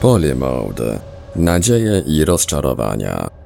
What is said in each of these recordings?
Polymode. Nadzieje i rozczarowania.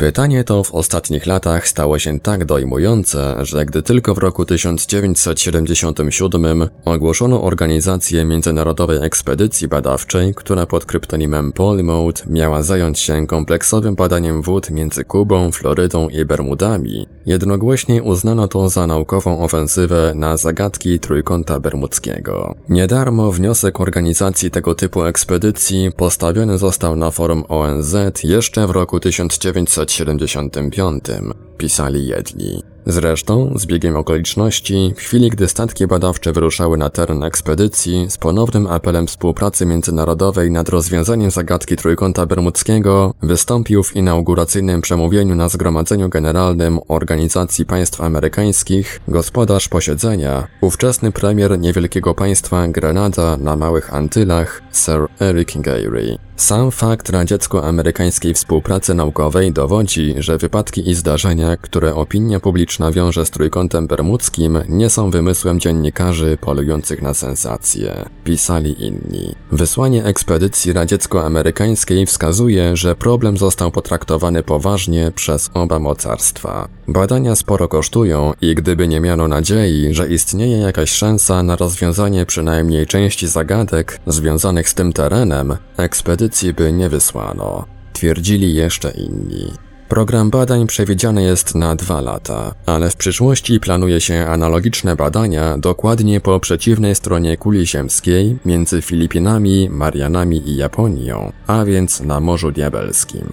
Pytanie to w ostatnich latach stało się tak dojmujące, że gdy tylko w roku 1977 ogłoszono organizację Międzynarodowej Ekspedycji Badawczej, która pod kryptonimem Polymode miała zająć się kompleksowym badaniem wód między Kubą, Florydą i Bermudami, jednogłośnie uznano to za naukową ofensywę na zagadki Trójkąta Bermudzkiego. Niedarmo wniosek organizacji tego typu ekspedycji postawiony został na forum ONZ jeszcze w roku 1900 1975, pisali jedni. Zresztą, z biegiem okoliczności, w chwili gdy statki badawcze wyruszały na teren ekspedycji z ponownym apelem współpracy międzynarodowej nad rozwiązaniem zagadki Trójkąta Bermudzkiego, wystąpił w inauguracyjnym przemówieniu na Zgromadzeniu Generalnym Organizacji Państw Amerykańskich gospodarz posiedzenia, ówczesny premier niewielkiego państwa Grenada na Małych Antylach, Sir Eric Gairy. Sam fakt radziecko-amerykańskiej współpracy naukowej dowodzi, że wypadki i zdarzenia, które opinia publiczna wiąże z trójkątem bermudzkim, nie są wymysłem dziennikarzy polujących na sensacje. Pisali inni. Wysłanie ekspedycji radziecko-amerykańskiej wskazuje, że problem został potraktowany poważnie przez oba mocarstwa. Badania sporo kosztują i gdyby nie miano nadziei, że istnieje jakaś szansa na rozwiązanie przynajmniej części zagadek związanych z tym terenem, ekspedycji by nie wysłano. Twierdzili jeszcze inni. Program badań przewidziany jest na dwa lata, ale w przyszłości planuje się analogiczne badania dokładnie po przeciwnej stronie kuli ziemskiej między Filipinami, Marianami i Japonią, a więc na Morzu Diabelskim.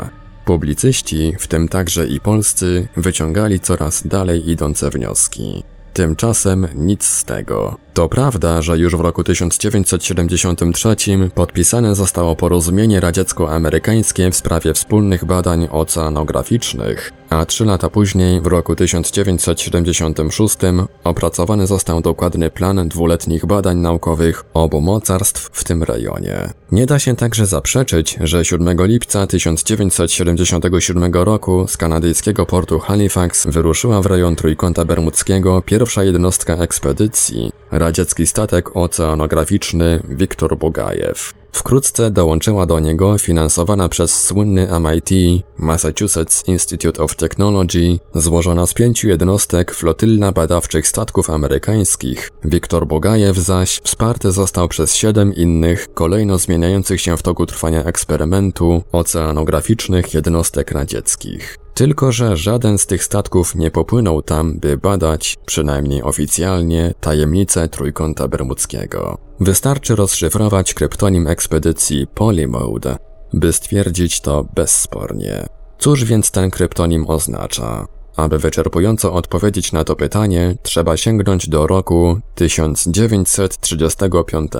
Publicyści, w tym także i polscy, wyciągali coraz dalej idące wnioski. Tymczasem nic z tego. To prawda, że już w roku 1973 podpisane zostało porozumienie radziecko-amerykańskie w sprawie wspólnych badań oceanograficznych, a trzy lata później, w roku 1976, opracowany został dokładny plan dwuletnich badań naukowych obu mocarstw w tym rejonie. Nie da się także zaprzeczyć, że 7 lipca 1977 roku z kanadyjskiego portu Halifax wyruszyła w rejon Trójkąta Bermudzkiego pierwsza jednostka ekspedycji, radziecki statek oceanograficzny Wiktor Bogajew. Wkrótce dołączyła do niego finansowana przez słynny MIT Massachusetts Institute of Technology złożona z pięciu jednostek flotylla badawczych statków amerykańskich. Wiktor Bogajew zaś wsparty został przez siedem innych, kolejno zmieniających się w toku trwania eksperymentu oceanograficznych jednostek radzieckich. Tylko, że żaden z tych statków nie popłynął tam, by badać, przynajmniej oficjalnie, tajemnice Trójkąta Bermudzkiego. Wystarczy rozszyfrować kryptonim ekspedycji Polymode, by stwierdzić to bezspornie. Cóż więc ten kryptonim oznacza? Aby wyczerpująco odpowiedzieć na to pytanie, trzeba sięgnąć do roku 1935.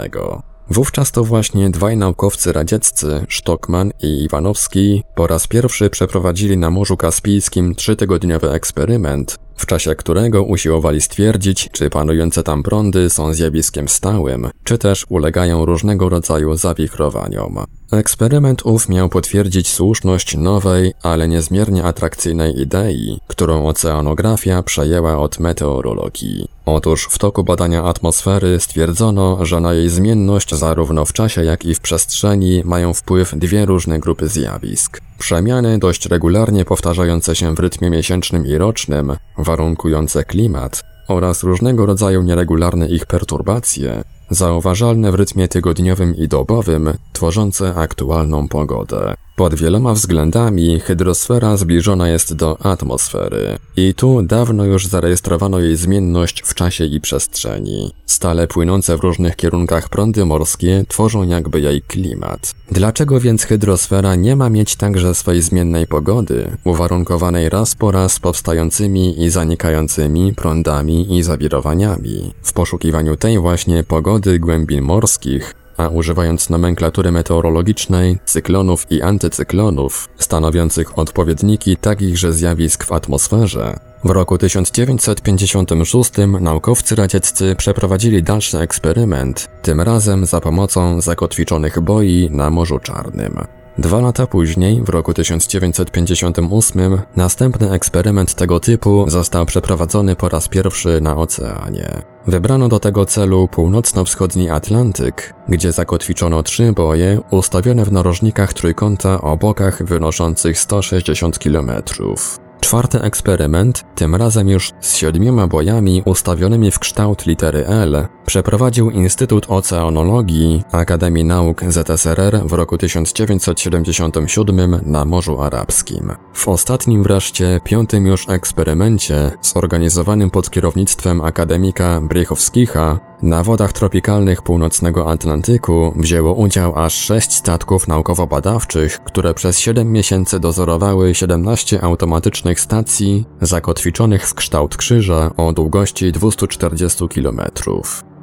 Wówczas to właśnie dwaj naukowcy radzieccy, Stockman i Iwanowski, po raz pierwszy przeprowadzili na Morzu Kaspijskim trzytygodniowy eksperyment, w czasie którego usiłowali stwierdzić, czy panujące tam prądy są zjawiskiem stałym, czy też ulegają różnego rodzaju zawichrowaniom. Eksperyment ów miał potwierdzić słuszność nowej, ale niezmiernie atrakcyjnej idei, którą oceanografia przejęła od meteorologii. Otóż w toku badania atmosfery stwierdzono, że na jej zmienność zarówno w czasie, jak i w przestrzeni mają wpływ dwie różne grupy zjawisk. Przemiany dość regularnie powtarzające się w rytmie miesięcznym i rocznym, warunkujące klimat oraz różnego rodzaju nieregularne ich perturbacje, zauważalne w rytmie tygodniowym i dobowym, tworzące aktualną pogodę. Pod wieloma względami hydrosfera zbliżona jest do atmosfery i tu dawno już zarejestrowano jej zmienność w czasie i przestrzeni. Stale płynące w różnych kierunkach prądy morskie tworzą jakby jej klimat. Dlaczego więc hydrosfera nie ma mieć także swojej zmiennej pogody, uwarunkowanej raz po raz powstającymi i zanikającymi prądami i zawirowaniami? W poszukiwaniu tej właśnie pogody głębin morskich a używając nomenklatury meteorologicznej, cyklonów i antycyklonów, stanowiących odpowiedniki takichże zjawisk w atmosferze, w roku 1956 naukowcy radzieccy przeprowadzili dalszy eksperyment, tym razem za pomocą zakotwiczonych boi na Morzu Czarnym. Dwa lata później, w roku 1958, następny eksperyment tego typu został przeprowadzony po raz pierwszy na oceanie. Wybrano do tego celu północno-wschodni Atlantyk, gdzie zakotwiczono trzy boje ustawione w narożnikach trójkąta o bokach wynoszących 160 kilometrów. Czwarty eksperyment, tym razem już z siedmioma bojami ustawionymi w kształt litery L, przeprowadził Instytut Oceanologii Akademii Nauk ZSRR w roku 1977 na Morzu Arabskim. W ostatnim wreszcie, piątym już eksperymencie, zorganizowanym pod kierownictwem akademika Brychowskicha, na wodach tropikalnych północnego Atlantyku wzięło udział aż sześć statków naukowo-badawczych, które przez 7 miesięcy dozorowały 17 automatycznych stacji zakotwiczonych w kształt krzyża o długości 240 km.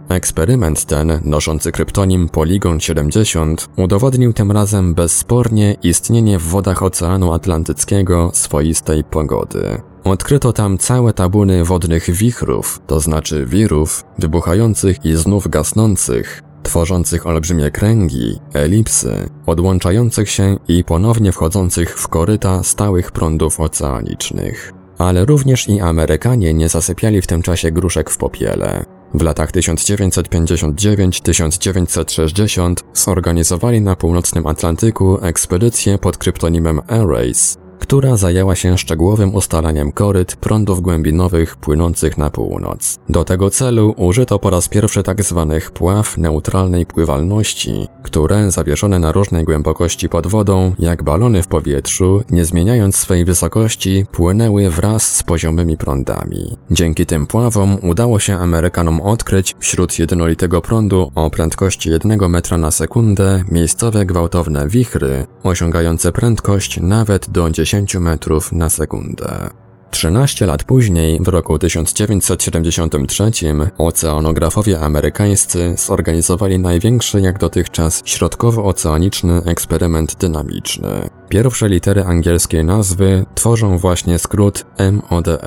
Eksperyment ten, noszący kryptonim Polygon 70, udowodnił tym razem bezspornie istnienie w wodach Oceanu Atlantyckiego swoistej pogody. Odkryto tam całe tabuny wodnych wichrów, to znaczy wirów, wybuchających i znów gasnących, tworzących olbrzymie kręgi, elipsy, odłączających się i ponownie wchodzących w koryta stałych prądów oceanicznych. Ale również i Amerykanie nie zasypiali w tym czasie gruszek w popiele. W latach 1959-1960 zorganizowali na północnym Atlantyku ekspedycję pod kryptonimem Race, która zajęła się szczegółowym ustalaniem koryt prądów głębinowych płynących na północ. Do tego celu użyto po raz pierwszy tzw. Tak pław neutralnej pływalności, które zawieszone na różnej głębokości pod wodą, jak balony w powietrzu, nie zmieniając swej wysokości, płynęły wraz z poziomymi prądami. Dzięki tym pławom udało się Amerykanom odkryć wśród jednolitego prądu o prędkości 1 metra na sekundę miejscowe gwałtowne wichry, osiągające prędkość nawet do 10 10 metrów na sekundę. 13 lat później, w roku 1973, oceanografowie amerykańscy zorganizowali największy jak dotychczas środkowo-oceaniczny eksperyment dynamiczny. Pierwsze litery angielskiej nazwy tworzą właśnie skrót MODE.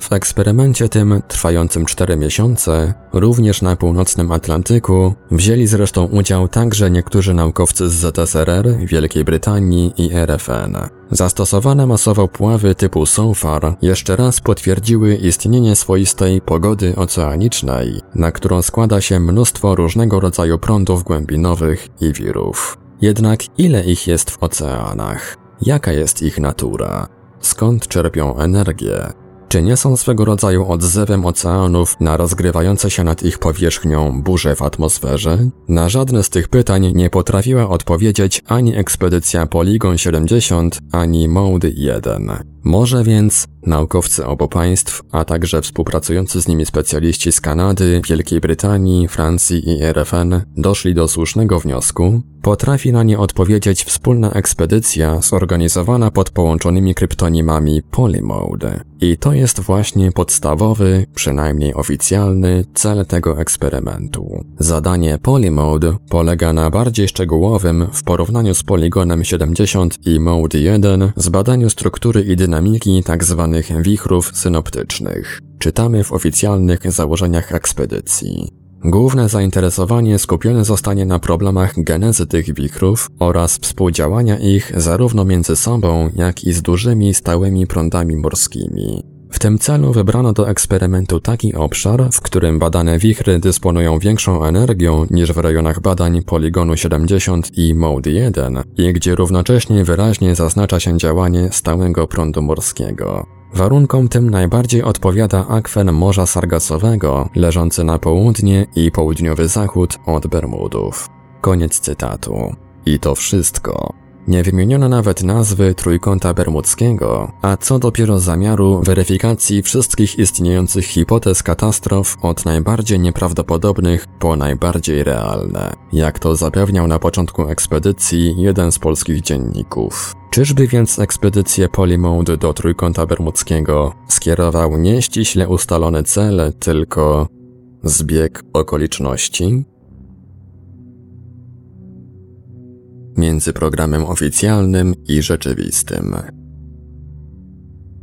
W eksperymencie tym, trwającym 4 miesiące, również na północnym Atlantyku, wzięli zresztą udział także niektórzy naukowcy z ZSRR, Wielkiej Brytanii i RFN. Zastosowane masowo pławy typu SOFAR jeszcze raz potwierdziły istnienie swoistej pogody oceanicznej, na którą składa się mnóstwo różnego rodzaju prądów głębinowych i wirów. Jednak ile ich jest w oceanach? Jaka jest ich natura? Skąd czerpią energię? Czy nie są swego rodzaju odzewem oceanów na rozgrywające się nad ich powierzchnią burze w atmosferze? Na żadne z tych pytań nie potrafiła odpowiedzieć ani ekspedycja Polygon 70, ani Mode 1. Może więc naukowcy obu państw, a także współpracujący z nimi specjaliści z Kanady, Wielkiej Brytanii, Francji i RFN doszli do słusznego wniosku, potrafi na nie odpowiedzieć wspólna ekspedycja zorganizowana pod połączonymi kryptonimami Polymode. I to jest właśnie podstawowy, przynajmniej oficjalny, cel tego eksperymentu. Zadanie Polymode polega na bardziej szczegółowym, w porównaniu z Polygonem 70 i Mode 1, zbadaniu struktury i dynamiki tzw. Tak wichrów synoptycznych. Czytamy w oficjalnych założeniach ekspedycji. Główne zainteresowanie skupione zostanie na problemach genezy tych wichrów oraz współdziałania ich zarówno między sobą, jak i z dużymi stałymi prądami morskimi. W tym celu wybrano do eksperymentu taki obszar, w którym badane wichry dysponują większą energią niż w rejonach badań poligonu 70 i Mode 1 i gdzie równocześnie wyraźnie zaznacza się działanie stałego prądu morskiego. Warunkom tym najbardziej odpowiada akwen Morza Sargasowego, leżący na południe i południowy zachód od Bermudów. Koniec cytatu. I to wszystko. Nie wymieniono nawet nazwy Trójkąta Bermudzkiego, a co dopiero zamiaru weryfikacji wszystkich istniejących hipotez katastrof od najbardziej nieprawdopodobnych po najbardziej realne, jak to zapewniał na początku ekspedycji jeden z polskich dzienników. Czyżby więc ekspedycję Polymode do Trójkąta Bermudzkiego skierował nie ściśle ustalony cel, tylko zbieg okoliczności? Między programem oficjalnym i rzeczywistym.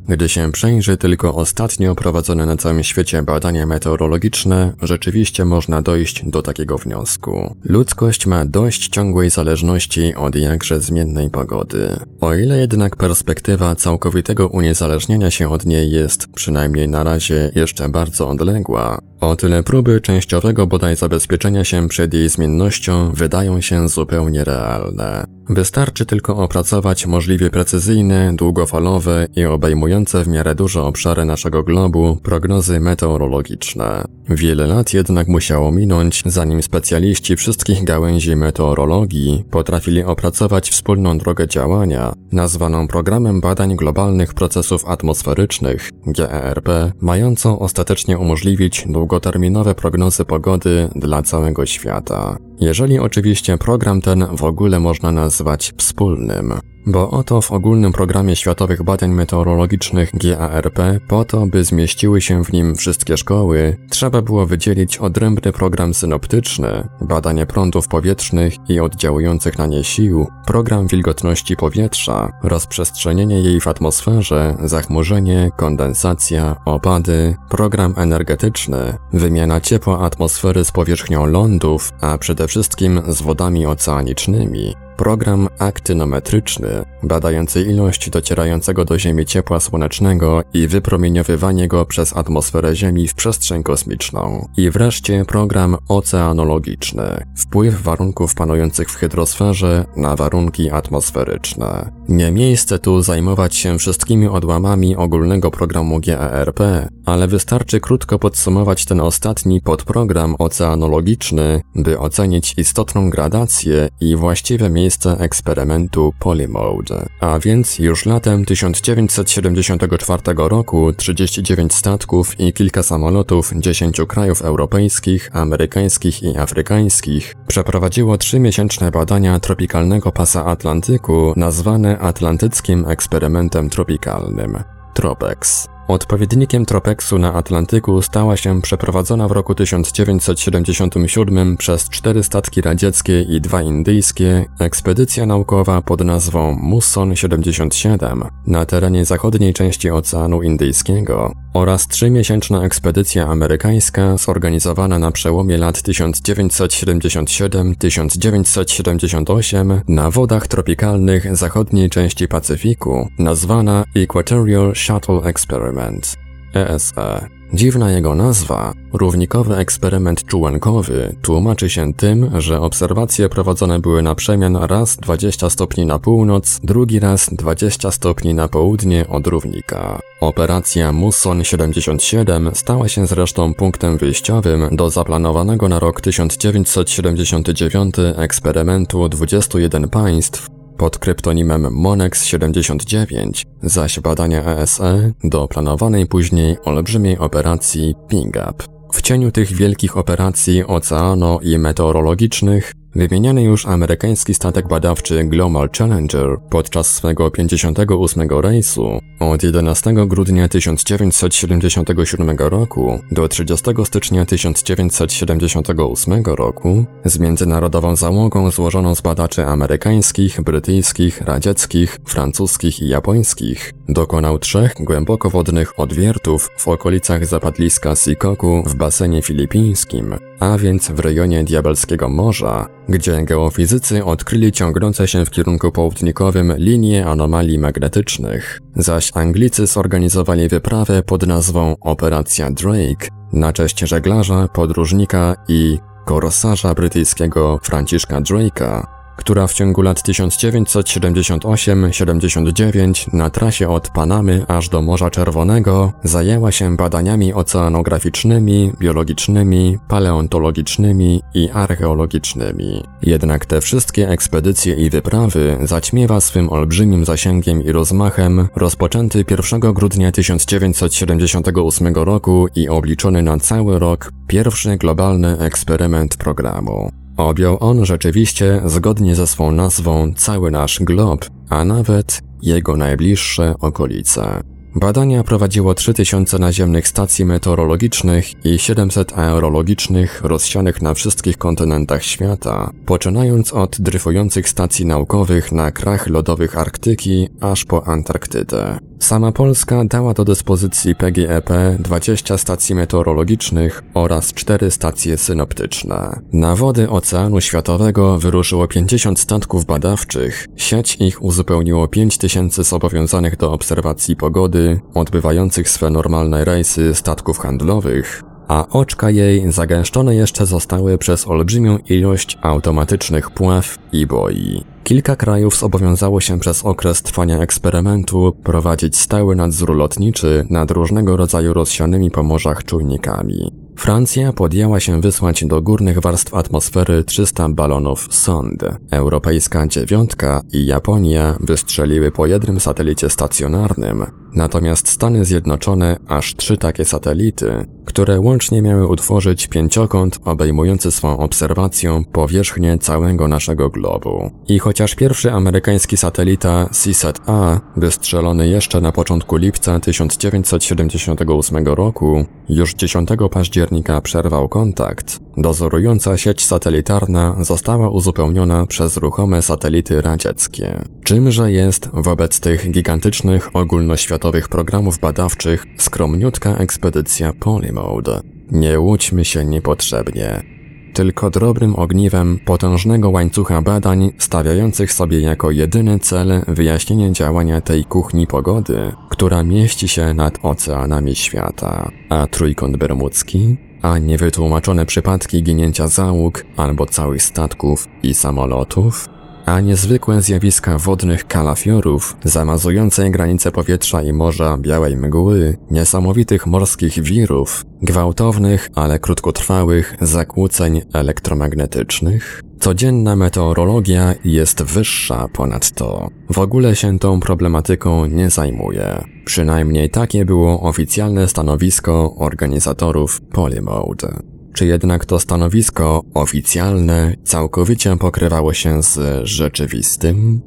Gdy się przejrzy tylko ostatnio prowadzone na całym świecie badania meteorologiczne, rzeczywiście można dojść do takiego wniosku. Ludzkość ma dość ciągłej zależności od jakże zmiennej pogody. O ile jednak perspektywa całkowitego uniezależnienia się od niej jest, przynajmniej na razie, jeszcze bardzo odległa, o tyle próby częściowego bodaj zabezpieczenia się przed jej zmiennością wydają się zupełnie realne. Wystarczy tylko opracować możliwie precyzyjne, długofalowe i obejmujące w miarę duże obszary naszego globu prognozy meteorologiczne. Wiele lat jednak musiało minąć, zanim specjaliści wszystkich gałęzi meteorologii potrafili opracować wspólną drogę działania, nazwaną Programem Badań Globalnych Procesów Atmosferycznych, GERP, mającą ostatecznie umożliwić długoterminowe prognozy pogody dla całego świata. Jeżeli oczywiście program ten w ogóle można nazwać wspólnym. Bo oto w ogólnym programie światowych badań meteorologicznych GARP, po to by zmieściły się w nim wszystkie szkoły, trzeba było wydzielić odrębny program synoptyczny, badanie prądów powietrznych i oddziałujących na nie sił, program wilgotności powietrza, rozprzestrzenienie jej w atmosferze, zachmurzenie, kondensacja, opady, program energetyczny, wymiana ciepła atmosfery z powierzchnią lądów, a przede wszystkim z wodami oceanicznymi, Program aktynometryczny, badający ilość docierającego do Ziemi ciepła słonecznego i wypromieniowywanie go przez atmosferę Ziemi w przestrzeń kosmiczną. I wreszcie program oceanologiczny, wpływ warunków panujących w hydrosferze na warunki atmosferyczne. Nie miejsce tu zajmować się wszystkimi odłamami ogólnego programu GERP, ale wystarczy krótko podsumować ten ostatni podprogram oceanologiczny, by ocenić istotną gradację i właściwe miejsce miejsce eksperymentu Polymode. A więc już latem 1974 roku 39 statków i kilka samolotów 10 krajów europejskich, amerykańskich i afrykańskich przeprowadziło trzymiesięczne badania tropikalnego pasa Atlantyku nazwane Atlantyckim Eksperymentem Tropikalnym. TROPEX. Odpowiednikiem Tropeksu na Atlantyku stała się przeprowadzona w roku 1977 przez cztery statki radzieckie i dwa indyjskie ekspedycja naukowa pod nazwą Musson 77 na terenie zachodniej części Oceanu Indyjskiego oraz trzymiesięczna ekspedycja amerykańska zorganizowana na przełomie lat 1977-1978 na wodach tropikalnych zachodniej części Pacyfiku nazwana Equatorial Shuttle Experiment. Experiment ESE. Dziwna jego nazwa, równikowy eksperyment czułenkowy, tłumaczy się tym, że obserwacje prowadzone były na przemian raz 20 stopni na północ, drugi raz 20 stopni na południe od równika. Operacja Musson 77 stała się zresztą punktem wyjściowym do zaplanowanego na rok 1979 eksperymentu 21 państw, pod kryptonimem Monex-79, zaś badania ESE do planowanej później olbrzymiej operacji PINGAP. W cieniu tych wielkich operacji oceano- i meteorologicznych Wymieniany już amerykański statek badawczy Global Challenger podczas swego 58 rejsu od 11 grudnia 1977 roku do 30 stycznia 1978 roku z międzynarodową załogą złożoną z badaczy amerykańskich, brytyjskich, radzieckich, francuskich i japońskich. Dokonał trzech głębokowodnych odwiertów w okolicach zapadliska Sikoku w basenie filipińskim, a więc w rejonie Diabelskiego Morza, gdzie geofizycy odkryli ciągnące się w kierunku południkowym linie anomalii magnetycznych, zaś Anglicy zorganizowali wyprawę pod nazwą Operacja Drake na cześć żeglarza, podróżnika i korsarza brytyjskiego Franciszka Drake'a, która w ciągu lat 1978-79 na trasie od Panamy aż do Morza Czerwonego zajęła się badaniami oceanograficznymi, biologicznymi, paleontologicznymi i archeologicznymi. Jednak te wszystkie ekspedycje i wyprawy zaćmiewa swym olbrzymim zasięgiem i rozmachem rozpoczęty 1 grudnia 1978 roku i obliczony na cały rok pierwszy globalny eksperyment programu. Objął on rzeczywiście, zgodnie ze swą nazwą, cały nasz glob, a nawet jego najbliższe okolice. Badania prowadziło 3000 naziemnych stacji meteorologicznych i 700 aerologicznych rozsianych na wszystkich kontynentach świata, poczynając od dryfujących stacji naukowych na krach lodowych Arktyki aż po Antarktydę. Sama Polska dała do dyspozycji PGEP 20 stacji meteorologicznych oraz 4 stacje synoptyczne. Na wody Oceanu Światowego wyruszyło 50 statków badawczych, sieć ich uzupełniło 5000 zobowiązanych do obserwacji pogody, odbywających swe normalne rejsy statków handlowych, a oczka jej zagęszczone jeszcze zostały przez olbrzymią ilość automatycznych pław i boi. Kilka krajów zobowiązało się przez okres trwania eksperymentu prowadzić stały nadzór lotniczy nad różnego rodzaju rozsianymi po morzach czujnikami. Francja podjęła się wysłać do górnych warstw atmosfery 300 balonów sond. Europejska dziewiątka i Japonia wystrzeliły po jednym satelicie stacjonarnym, natomiast Stany Zjednoczone aż trzy takie satelity, które łącznie miały utworzyć pięciokąt obejmujący swą obserwacją powierzchnię całego naszego globu. I chociaż pierwszy amerykański satelita CSAT-A, wystrzelony jeszcze na początku lipca 1978 roku, już 10 października przerwał kontakt, dozorująca sieć satelitarna została uzupełniona przez ruchome satelity radzieckie. Czymże jest wobec tych gigantycznych ogólnoświatowych programów badawczych skromniutka ekspedycja Polymode? Nie łudźmy się niepotrzebnie tylko drobnym ogniwem potężnego łańcucha badań stawiających sobie jako jedyny cel wyjaśnienie działania tej kuchni pogody, która mieści się nad oceanami świata. A trójkąt bermudzki? A niewytłumaczone przypadki ginięcia załóg albo całych statków i samolotów? A niezwykłe zjawiska wodnych kalafiorów, zamazujące granice powietrza i morza białej mgły, niesamowitych morskich wirów, gwałtownych, ale krótkotrwałych zakłóceń elektromagnetycznych? Codzienna meteorologia jest wyższa ponad to. W ogóle się tą problematyką nie zajmuje. Przynajmniej takie było oficjalne stanowisko organizatorów Polymode. Czy jednak to stanowisko oficjalne całkowicie pokrywało się z rzeczywistym?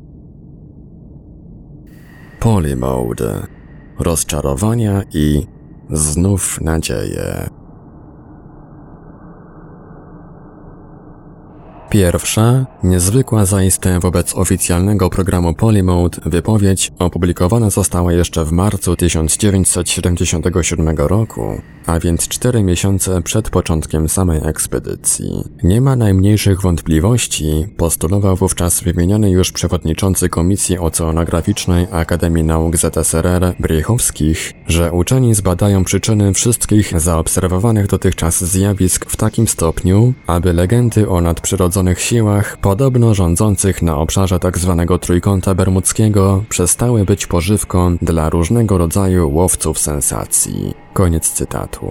Polymode. Rozczarowania i znów nadzieje. Pierwsza, niezwykła zaiste wobec oficjalnego programu Polymode wypowiedź opublikowana została jeszcze w marcu 1977 roku, a więc cztery miesiące przed początkiem samej ekspedycji. Nie ma najmniejszych wątpliwości, postulował wówczas wymieniony już przewodniczący Komisji Oceanograficznej Akademii Nauk ZSRR Briechowskich, że uczeni zbadają przyczyny wszystkich zaobserwowanych dotychczas zjawisk w takim stopniu, aby legendy o nadprzyrodzonych siłach, podobno rządzących na obszarze tzw. Tak trójkąta bermudzkiego, przestały być pożywką dla różnego rodzaju łowców sensacji. Koniec cytatu.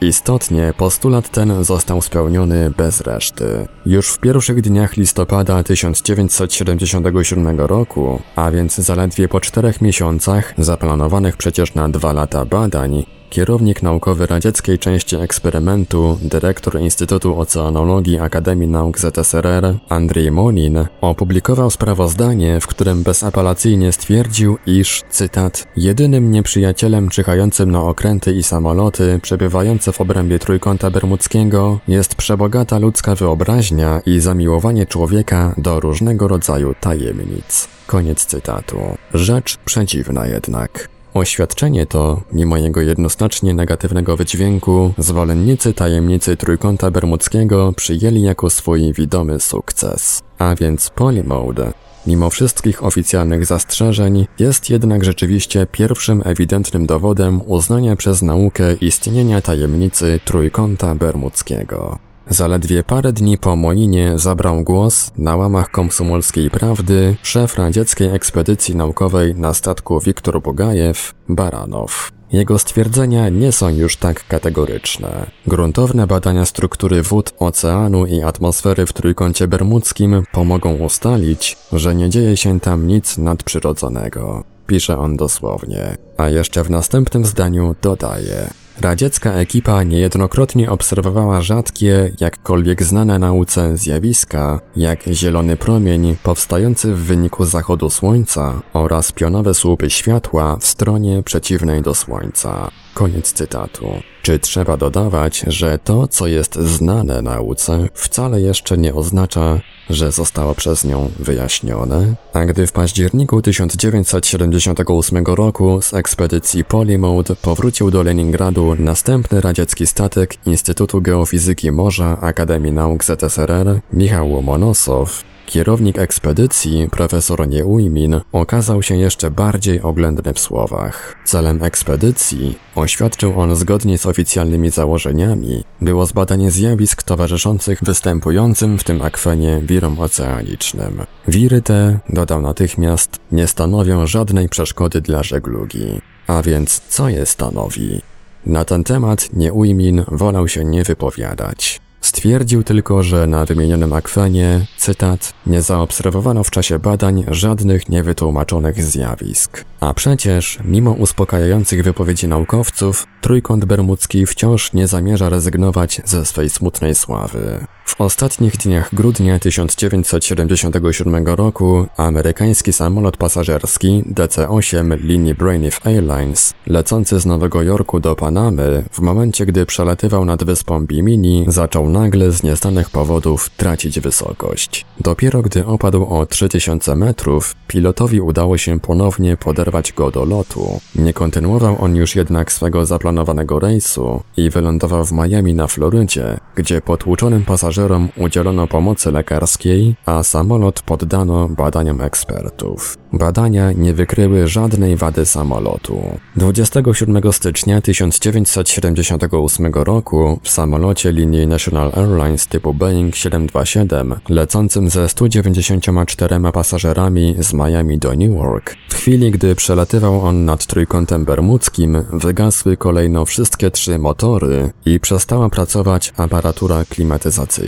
Istotnie postulat ten został spełniony bez reszty. Już w pierwszych dniach listopada 1977 roku, a więc zaledwie po czterech miesiącach, zaplanowanych przecież na dwa lata badań, Kierownik naukowy radzieckiej części eksperymentu, dyrektor Instytutu Oceanologii Akademii Nauk ZSRR Andrzej Monin opublikował sprawozdanie, w którym bezapelacyjnie stwierdził, iż, cytat, jedynym nieprzyjacielem czyhającym na okręty i samoloty przebywające w obrębie Trójkąta Bermudzkiego jest przebogata ludzka wyobraźnia i zamiłowanie człowieka do różnego rodzaju tajemnic. Koniec cytatu. Rzecz przedziwna jednak. Oświadczenie to, mimo jego jednoznacznie negatywnego wydźwięku, zwolennicy tajemnicy Trójkąta Bermudzkiego przyjęli jako swój widomy sukces. A więc Polymode, mimo wszystkich oficjalnych zastrzeżeń, jest jednak rzeczywiście pierwszym ewidentnym dowodem uznania przez naukę istnienia tajemnicy Trójkąta Bermudzkiego. Zaledwie parę dni po Molinie zabrał głos na łamach komsomolskiej prawdy szef radzieckiej ekspedycji naukowej na statku Wiktor Bogajew, Baranow. Jego stwierdzenia nie są już tak kategoryczne. Gruntowne badania struktury wód, oceanu i atmosfery w trójkącie bermudzkim pomogą ustalić, że nie dzieje się tam nic nadprzyrodzonego. Pisze on dosłownie. A jeszcze w następnym zdaniu dodaje. Radziecka ekipa niejednokrotnie obserwowała rzadkie, jakkolwiek znane nauce zjawiska, jak zielony promień powstający w wyniku zachodu słońca oraz pionowe słupy światła w stronie przeciwnej do słońca. Koniec cytatu. Czy trzeba dodawać, że to, co jest znane nauce, wcale jeszcze nie oznacza, że zostało przez nią wyjaśnione? A gdy w październiku 1978 roku z ekspedycji Polymode powrócił do Leningradu następny radziecki statek Instytutu Geofizyki Morza Akademii Nauk ZSRR, Michał Łomonosow, Kierownik ekspedycji, profesor Nieujmin, okazał się jeszcze bardziej oględny w słowach. Celem ekspedycji, oświadczył on zgodnie z oficjalnymi założeniami, było zbadanie zjawisk towarzyszących występującym w tym akwenie wirom oceanicznym. Wiry te, dodał natychmiast, nie stanowią żadnej przeszkody dla żeglugi. A więc co je stanowi? Na ten temat Nieujmin wolał się nie wypowiadać. Stwierdził tylko, że na wymienionym akwenie, cytat, nie zaobserwowano w czasie badań żadnych niewytłumaczonych zjawisk. A przecież, mimo uspokajających wypowiedzi naukowców, Trójkąt Bermudzki wciąż nie zamierza rezygnować ze swej smutnej sławy. W ostatnich dniach grudnia 1977 roku amerykański samolot pasażerski DC-8 linii Braniff Airlines, lecący z Nowego Jorku do Panamy, w momencie gdy przelatywał nad wyspą Bimini, zaczął nagle z nieznanych powodów tracić wysokość. Dopiero gdy opadł o 3000 metrów, pilotowi udało się ponownie poderwać go do lotu. Nie kontynuował on już jednak swego zaplanowanego rejsu i wylądował w Miami na Florydzie, gdzie potłuczonym pasażerom udzielono pomocy lekarskiej, a samolot poddano badaniom ekspertów. Badania nie wykryły żadnej wady samolotu. 27 stycznia 1978 roku w samolocie linii National Airlines typu Boeing 727 lecącym ze 194 pasażerami z Miami do Newark, w chwili gdy przelatywał on nad trójkątem bermudzkim, wygasły kolejno wszystkie trzy motory i przestała pracować aparatura klimatyzacyjna.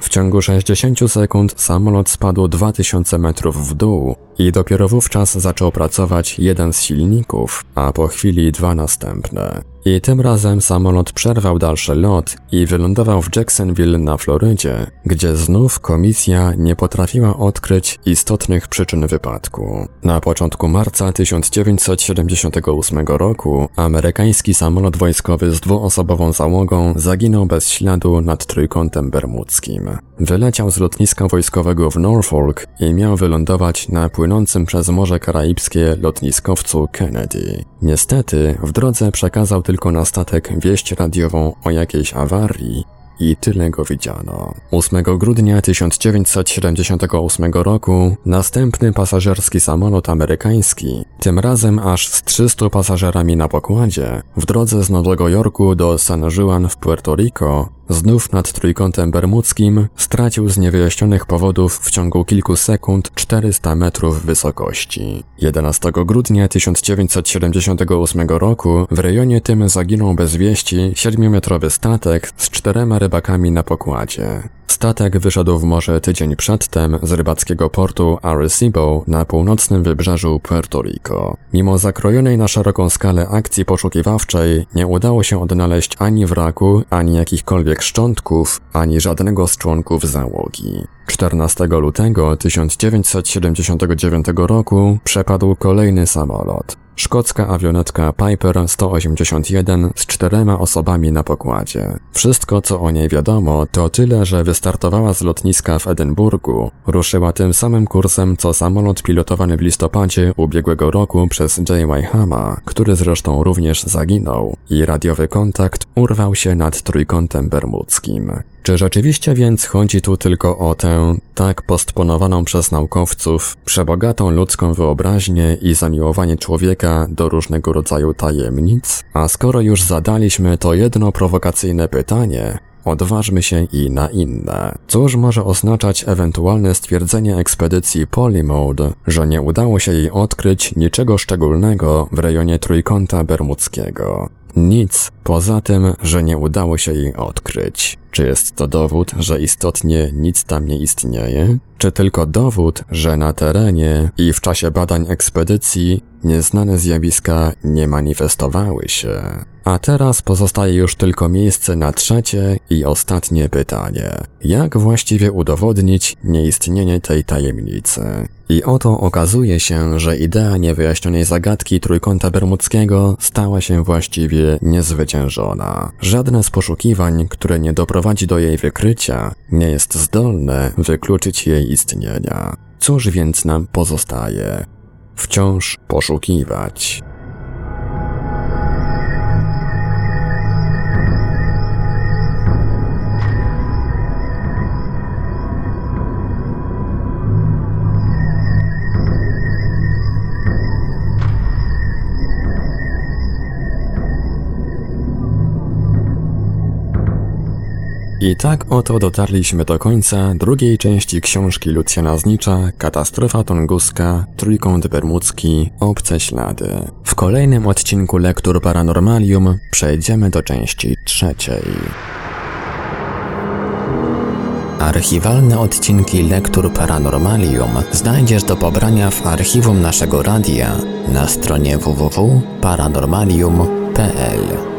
W ciągu 60 sekund samolot spadł 2000 metrów w dół i dopiero wówczas zaczął pracować jeden z silników, a po chwili dwa następne. I tym razem samolot przerwał dalszy lot i wylądował w Jacksonville na Florydzie, gdzie znów komisja nie potrafiła odkryć istotnych przyczyn wypadku. Na początku marca 1978 roku amerykański samolot wojskowy z dwuosobową załogą zaginął bez śladu nad trójkątem bermudzkim. Wyleciał z lotniska wojskowego w Norfolk i miał wylądować na płynącym przez Morze Karaibskie lotniskowcu Kennedy. Niestety w drodze przekazał tylko na statek wieść radiową o jakiejś awarii i tyle go widziano. 8 grudnia 1978 roku następny pasażerski samolot amerykański, tym razem aż z 300 pasażerami na pokładzie, w drodze z Nowego Jorku do San Juan w Puerto Rico, znów nad trójkątem bermudzkim, stracił z niewyjaśnionych powodów w ciągu kilku sekund 400 metrów wysokości. 11 grudnia 1978 roku w rejonie tym zaginął bez wieści 7-metrowy statek z czterema rybakami na pokładzie. Statek wyszedł w morze tydzień przedtem z rybackiego portu Arecibo na północnym wybrzeżu Puerto Rico. Mimo zakrojonej na szeroką skalę akcji poszukiwawczej nie udało się odnaleźć ani wraku, ani jakichkolwiek szczątków, ani żadnego z członków załogi. 14 lutego 1979 roku przepadł kolejny samolot. Szkocka awionetka Piper 181 z czterema osobami na pokładzie. Wszystko, co o niej wiadomo, to tyle, że wystartowała z lotniska w Edynburgu. Ruszyła tym samym kursem, co samolot pilotowany w listopadzie ubiegłego roku przez J.Y. Hama, który zresztą również zaginął. I radiowy kontakt urwał się nad trójkątem bermudzkim. Czy rzeczywiście więc chodzi tu tylko o tak postponowaną przez naukowców, przebogatą ludzką wyobraźnię i zamiłowanie człowieka do różnego rodzaju tajemnic? A skoro już zadaliśmy to jedno prowokacyjne pytanie, Odważmy się i na inne. Cóż może oznaczać ewentualne stwierdzenie ekspedycji Polymode, że nie udało się jej odkryć niczego szczególnego w rejonie Trójkąta Bermudzkiego? Nic poza tym, że nie udało się jej odkryć. Czy jest to dowód, że istotnie nic tam nie istnieje? Czy tylko dowód, że na terenie i w czasie badań ekspedycji nieznane zjawiska nie manifestowały się? A teraz pozostaje już tylko miejsce na trzecie i ostatnie pytanie. Jak właściwie udowodnić nieistnienie tej tajemnicy? I oto okazuje się, że idea niewyjaśnionej zagadki Trójkąta Bermudzkiego stała się właściwie niezwyciężona. Żadne z poszukiwań, które nie doprowadzi do jej wykrycia, nie jest zdolne wykluczyć jej istnienia. Cóż więc nam pozostaje? Wciąż poszukiwać. I tak oto dotarliśmy do końca drugiej części książki Lucjana Znicza Katastrofa Tunguska, Trójkąt Bermudzki, Obce Ślady. W kolejnym odcinku Lektur Paranormalium przejdziemy do części trzeciej. Archiwalne odcinki Lektur Paranormalium znajdziesz do pobrania w archiwum naszego radia na stronie www.paranormalium.pl